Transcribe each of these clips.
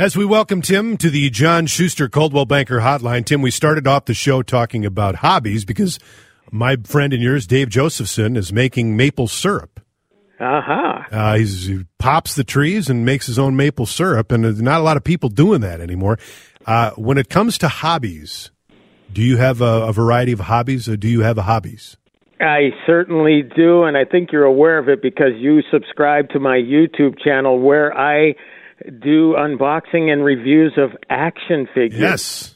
As we welcome Tim to the John Schuster Coldwell Banker Hotline, Tim, we started off the show talking about hobbies because my friend and yours, Dave Josephson, is making maple syrup. Uh-huh. Uh, he pops the trees and makes his own maple syrup, and there's not a lot of people doing that anymore. Uh, when it comes to hobbies, do you have a, a variety of hobbies, or do you have a hobbies? I certainly do, and I think you're aware of it because you subscribe to my YouTube channel where I do unboxing and reviews of action figures. Yes.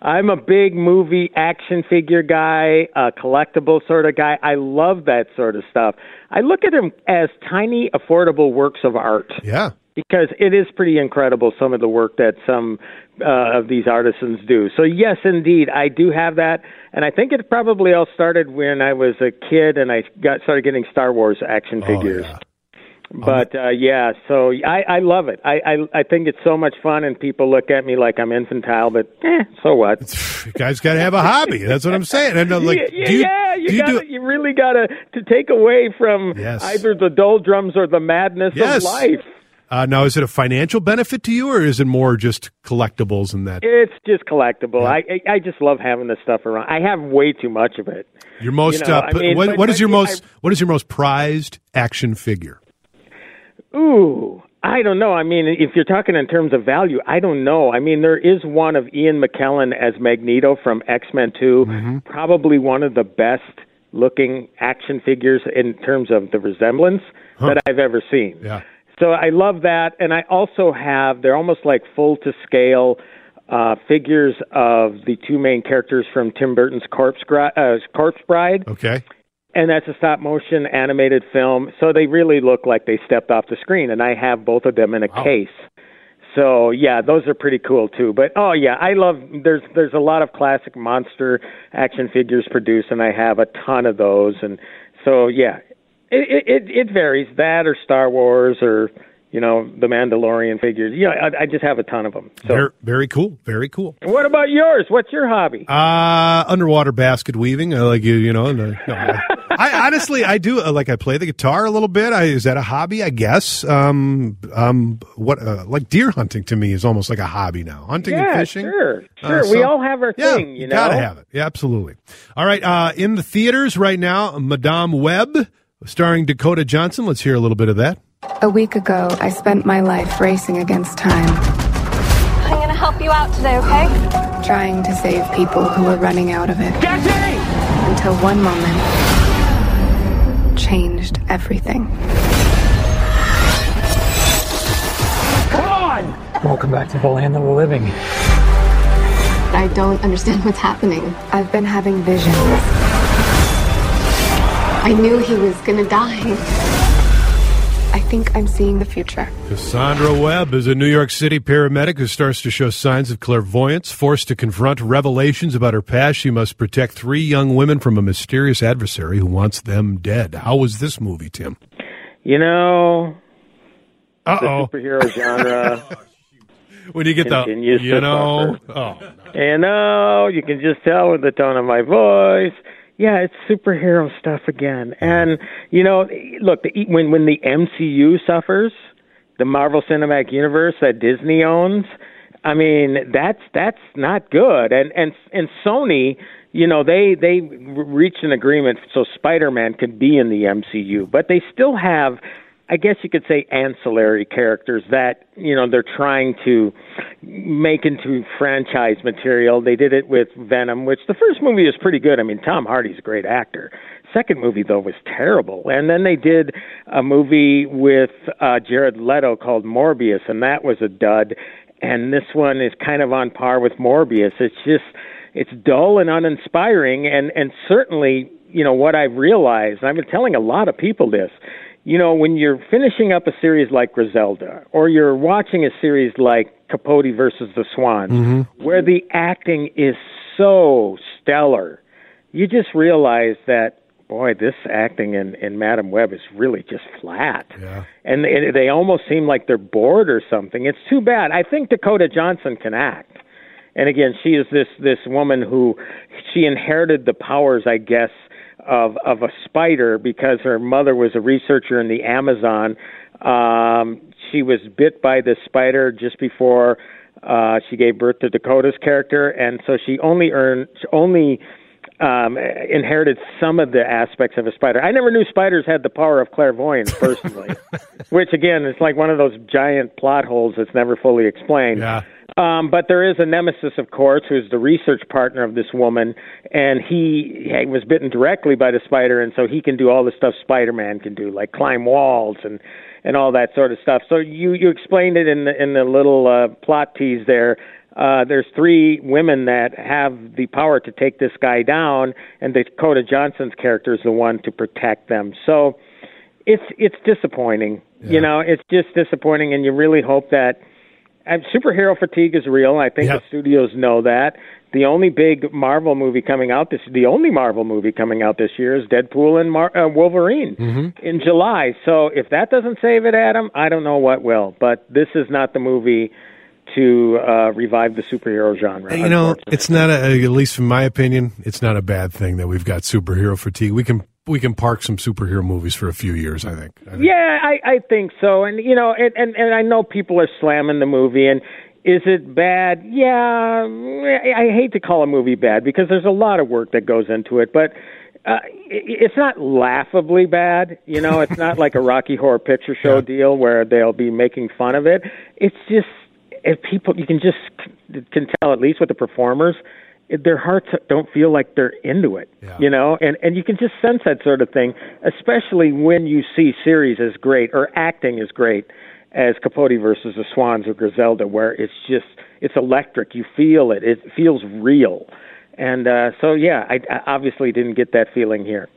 I'm a big movie action figure guy, a collectible sort of guy. I love that sort of stuff. I look at them as tiny, affordable works of art. Yeah. Because it is pretty incredible some of the work that some uh, of these artisans do. So yes, indeed, I do have that, and I think it probably all started when I was a kid and I got started getting Star Wars action figures. Oh, yeah. But uh, yeah, so I, I love it. I, I I think it's so much fun, and people look at me like I'm infantile, but eh, so what? You guys got to have a hobby. That's what I'm saying. And uh, like, yeah, do you, yeah, you, do you gotta, do? you really got to to take away from Yes. either the doldrums or the madness Yes. of life. Uh, now, is it a financial benefit to you, or is it more just collectibles and that? It's just collectible. I I I just love having this stuff around. I have way too much of it. Your most, You know, uh, I mean, what, but- what is your I- most, what is your most prized action figure? Ooh, I don't know. I mean, if you're talking in terms of value, I don't know. I mean, there is one of Ian McKellen as Magneto from X Men 2, Mm-hmm. probably one of the best looking action figures in terms of the resemblance that I've ever seen. Yeah. So I love that, and I also have they're almost like full to scale uh, figures of the two main characters from Tim Burton's Corpse, Gri- uh, Corpse Bride Okay. And that's a stop motion animated film. So they really look like they stepped off the screen and i have both of them in a case. So yeah those are pretty cool too. But oh yeah i love there's there's a lot of classic monster action figures produced and i have a ton of those. And so yeah it it it varies. That or star wars or you know the mandalorian figures. Yeah i, I just have a ton of them. So Very, very cool. Very cool. what about yours? What's your hobby? Uh, underwater basket weaving. I like you, you know. uh, no, I, I honestly, I do uh, like. I play the guitar a little bit. I, is that a hobby? I guess. Um, um, what uh, like deer hunting to me is almost like a hobby now. Hunting yeah and fishing. sure Uh, sure we all have our Yeah, thing you know gotta have it. Yeah, absolutely. All right, uh, in the theaters right now, Madame Web, starring Dakota Johnson. Let's hear a little bit of that. A week ago, I spent my life racing against time, I'm gonna help you out today, okay? trying to save people who were running out of it. Until one moment changed everything. Welcome back to the land of the living. I don't understand what's happening. I've been having visions. I knew he was gonna die. I think I'm seeing the future. Cassandra Webb is a New York City paramedic who starts to show signs of clairvoyance. Forced to confront revelations about her past, she must protect three young women from a mysterious adversary who wants them dead. How was this movie, Tim? You know, Uh the oh. superhero genre. When you get the, you know, oh, you know, you can just tell with the tone of my voice. Yeah, it's superhero stuff again. Mm-hmm. And you know, look, the, when when the MCU suffers, the Marvel Cinematic Universe that Disney owns, I mean, that's that's not good. And and and Sony, you know, they they reached an agreement so Spider-Man could be in the MCU, but they still have I guess you could say ancillary characters that you know they're trying to make into franchise material. They did it with Venom, which the first movie was pretty good. I mean, Tom Hardy's a great actor. Second movie though was terrible, and then they did a movie with uh, Jared Leto called Morbius, and that was a dud. And this one is kind of on par with Morbius. It's just it's dull and uninspiring, and and certainly you know what I've realized. and I've been telling a lot of people this you know, when you're finishing up a series like Griselda, or you're watching a series like Capote versus the Swans, Mm-hmm. where the acting is so stellar, you just realize that boy, this acting in, in Madame Web is really just flat. Yeah. And they, they almost seem like they're bored or something. It's too bad. I think Dakota Johnson can act. And again, she is this this woman who she inherited the powers, I guess, of of a spider because her mother was a researcher in the Amazon. Um, she was bit by this spider just before uh, she gave birth to Dakota's character, and so she only earned only um, inherited some of the aspects of a spider. I never knew spiders had the power of clairvoyance personally, which again is like one of those giant plot holes that's never fully explained. Yeah. Um, but there is a nemesis, of course, who's the research partner of this woman, and he, he was bitten directly by the spider, and so he can do all the stuff Spider-Man can do, like climb walls and and all that sort of stuff. So you you explained it in the in the little uh, plot tease there. Uh, there's three women that have the power to take this guy down, and Dakota Johnson's character is the one to protect them. So it's it's disappointing. You know, it's just disappointing, and you really hope that superhero fatigue is real. I think Yeah. the studios know that. The only big Marvel movie coming out this the only Marvel movie coming out this year is Deadpool and Mar- uh, Wolverine Mm-hmm. in July. So if that doesn't save it, Adam, I don't know what will. But this is not the movie to uh, revive the superhero genre. You know, it's not a, at least from my opinion, it's not a bad thing that we've got superhero fatigue. We can we can park some superhero movies for a few years. I think. I think. Yeah, I, I think so. And you know, and, and and I know people are slamming the movie. And is it bad? Yeah, I, hate to call a movie bad because there's a lot of work that goes into it, but. Uh, it- it's not laughably bad, you know. It's not like a Rocky Horror Picture Show Yeah. deal where they'll be making fun of it. It's just if people, you can just can tell at least with the performers, their hearts don't feel like they're into it, Yeah. you know, and and you can just sense that sort of thing, especially when you see series as great or acting as great as Capote versus the Swans or Griselda, where it's just it's electric. You feel it. It feels real, and uh, so yeah, I, I obviously didn't get that feeling here.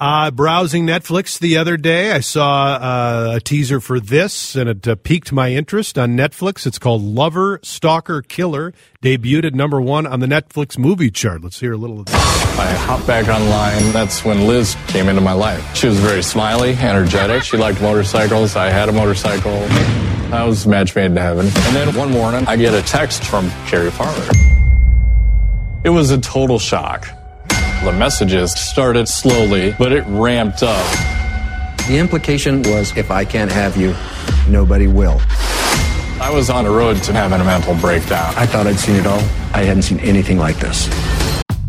Uh, browsing Netflix the other day, I saw uh, a teaser for this, and it uh, piqued my interest on Netflix. It's called Lover, Stalker, Killer. Debuted at number one on the Netflix movie chart. Let's hear a little of this. I hopped back online. That's when Liz came into my life. She was very smiley, energetic. She liked motorcycles. I had a motorcycle. I was match made in heaven. And then one morning, I get a text from Cari Farver. It was a total shock. The messages started slowly, but it ramped up. The implication was if I can't have you, nobody will. I was on a road to having a mental breakdown. I thought I'd seen it all. I hadn't seen anything like this.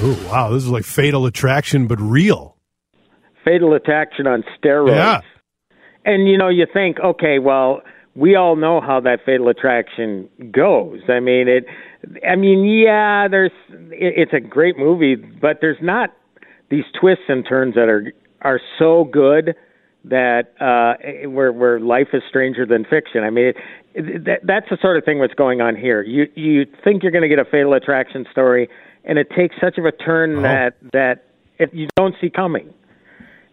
Ooh, wow, this is like Fatal Attraction, but real. Fatal Attraction on steroids. Yeah. And you know, you think, okay, well, we all know how that Fatal Attraction goes. I mean, it. I mean, yeah, there's. It, it's a great movie, but there's not these twists and turns that are are so good that uh where where life is stranger than fiction. I mean, it, it, that, that's the sort of thing that's going on here. You you think you're going to get a Fatal Attraction story, and it takes such of a turn Oh. that that if you don't see coming.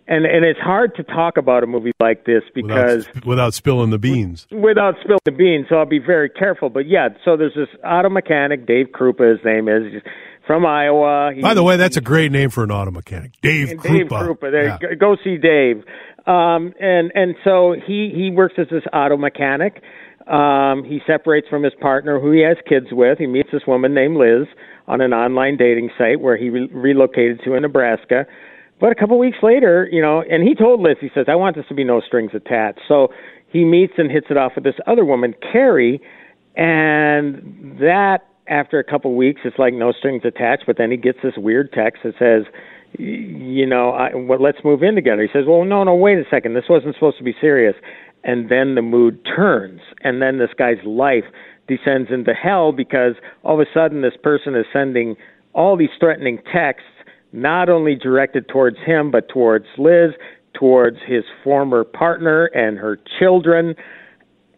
And and it's hard to talk about a movie like this because Without, without spilling the beans. without spilling the beans, so I'll be very careful. But yeah, so there's this auto mechanic, Dave Kroupa, his name is, he's from Iowa. He, By the way, that's a great name for an auto mechanic. Dave Dave Kroupa. Kroupa. There, Yeah. go- go see Dave. Um, and and so he he works as this auto mechanic. Um, he separates from his partner, who he has kids with. He meets this woman named Liz on an online dating site where he re- relocated to in Nebraska. But a couple weeks later, you know, and he told Liz, he says, "I want this to be no strings attached." So he meets and hits it off with this other woman, Cari, and that after a couple weeks, it's like no strings attached. But then he gets this weird text that says, you know, I, well, let's move in together. He says, well, no, no, wait a second. This wasn't supposed to be serious. And then the mood turns, and then this guy's life descends into hell because all of a sudden this person is sending all these threatening texts, not only directed towards him, but towards Liz, towards his former partner and her children.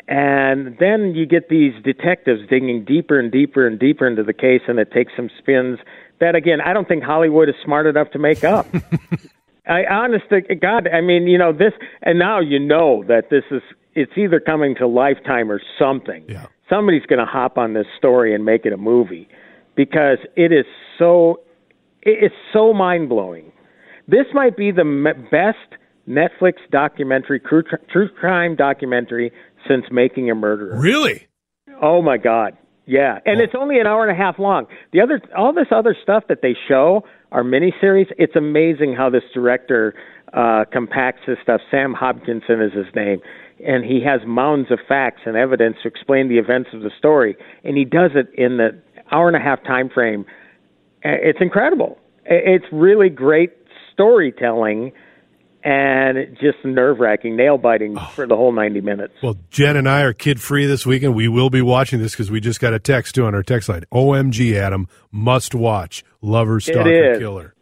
And then you get these detectives digging deeper and deeper and deeper into the case, and it takes some spins that, again, I don't think Hollywood is smart enough to make up. I honest to God, I mean, you know this, and now you know that this is it's either coming to Lifetime or something. Yeah. Somebody's going to hop on this story and make it a movie because it is so it is so mind blowing. This might be the best Netflix documentary, true, true crime documentary since Making a Murderer. Really? Oh my God. Yeah, and it's only an hour and a half long. The other, all this other stuff that they show are miniseries. It's amazing how this director uh, compacts his stuff. Sam Hobkinson is his name, and he has mounds of facts and evidence to explain the events of the story, and he does it in the hour and a half time frame. It's incredible. It's really great storytelling. And just nerve wracking, nail biting for the whole 90 minutes. Well, Jen and I are kid free this weekend. We will be watching this because we just got a text too on our text line. OMG, Adam, must watch Lover, Stalker. Killer.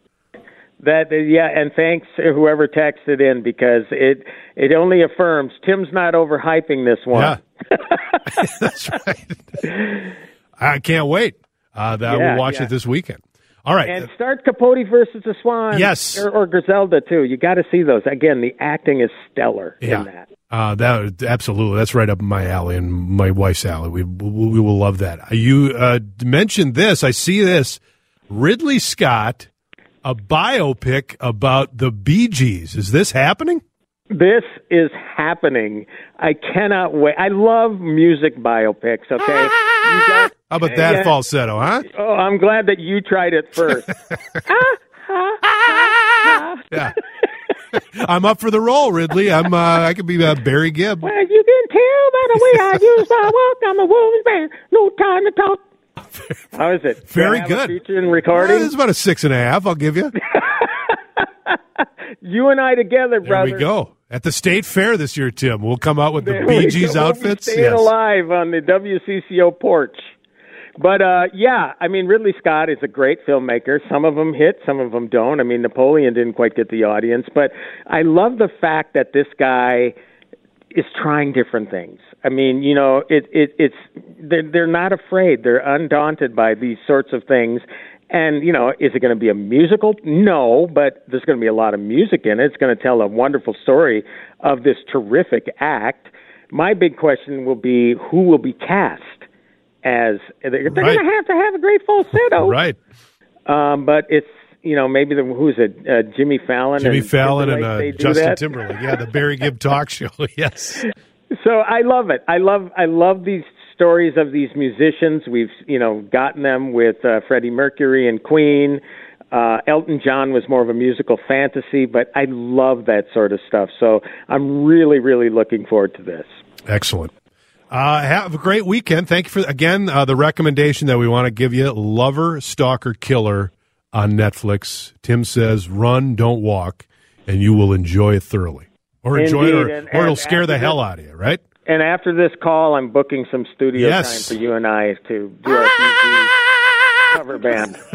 That yeah, and thanks whoever texted in because it it only affirms Tim's not overhyping this one. Yeah. That's right. I can't wait. Uh, that Yeah, we'll watch yeah. it this weekend. All right. And start Capote versus the Swan. Yes. or, or Griselda too. You got to see those again. The acting is stellar Yeah. in that. Uh, that absolutely. That's right up my alley and my wife's alley. We we, we will love that. You uh, mentioned this. I see this. Ridley Scott, a biopic about the Bee Gees. Is this happening? This is happening. I cannot wait. I love music biopics. Okay. How about that Yeah. falsetto, huh? Oh, I'm glad that you tried it first. Yeah. I'm up for the role, Ridley. I'm. Uh, I could be uh, Barry Gibb. Well, you can tell by the way I use my walk. I'm a woman's man. No time to talk. How is it? Very Do I have a good. In Uh, recording. It's about a six and a half. I'll give you. You and I together, There brother. we go. At the state fair this year, Tim, we'll come out with the There Bee we Gees go. We'll outfits. staying alive on the WCCO porch. But uh, yeah, I mean Ridley Scott is a great filmmaker. Some of them hit, some of them don't. I mean Napoleon didn't quite get the audience, but I love the fact that this guy is trying different things. I mean, you know, it it it's they're they're not afraid. They're undaunted by these sorts of things. And you know, is it going to be a musical? No, but there's going to be a lot of music in it. It's going to tell a wonderful story of this terrific act. My big question will be who will be cast as they're, Right. going to have to have a great falsetto, Right. Um, but it's you know maybe the who's it uh, Jimmy Fallon, Jimmy and Fallon and uh, Justin that. Timberlake. Yeah, the Barry Gibb talk show. Yes. So I love it. I love I love these stories of these musicians. We've you know gotten them with uh, Freddie Mercury and Queen. Uh, Elton John was more of a musical fantasy, but I love that sort of stuff. So I'm really really looking forward to this. Excellent. Uh, have a great weekend. Thank you for again uh, the recommendation that we want to give you: Lover, Stalker, Killer on Netflix. Tim says, "Run, don't walk," and you will enjoy it thoroughly, or enjoy it, or, and- or it'll scare the hell out of you. Right? And after this call, I'm booking some studio Yes. time for you and I to do our TV cover band.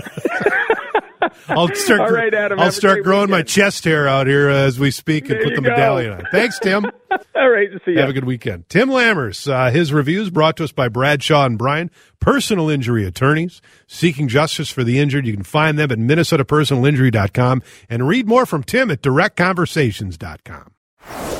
I'll start. All right, Adam, I'll start great growing my chest hair out here as we speak and There put the go. medallion on. Thanks, Tim. All right, see you. Have a good weekend. Tim Lammers, uh, his reviews brought to us by Bradshaw and Bryan, personal injury attorneys seeking justice for the injured. You can find them at minnesotapersonalinjury.com and read more from Tim at directconversations.com.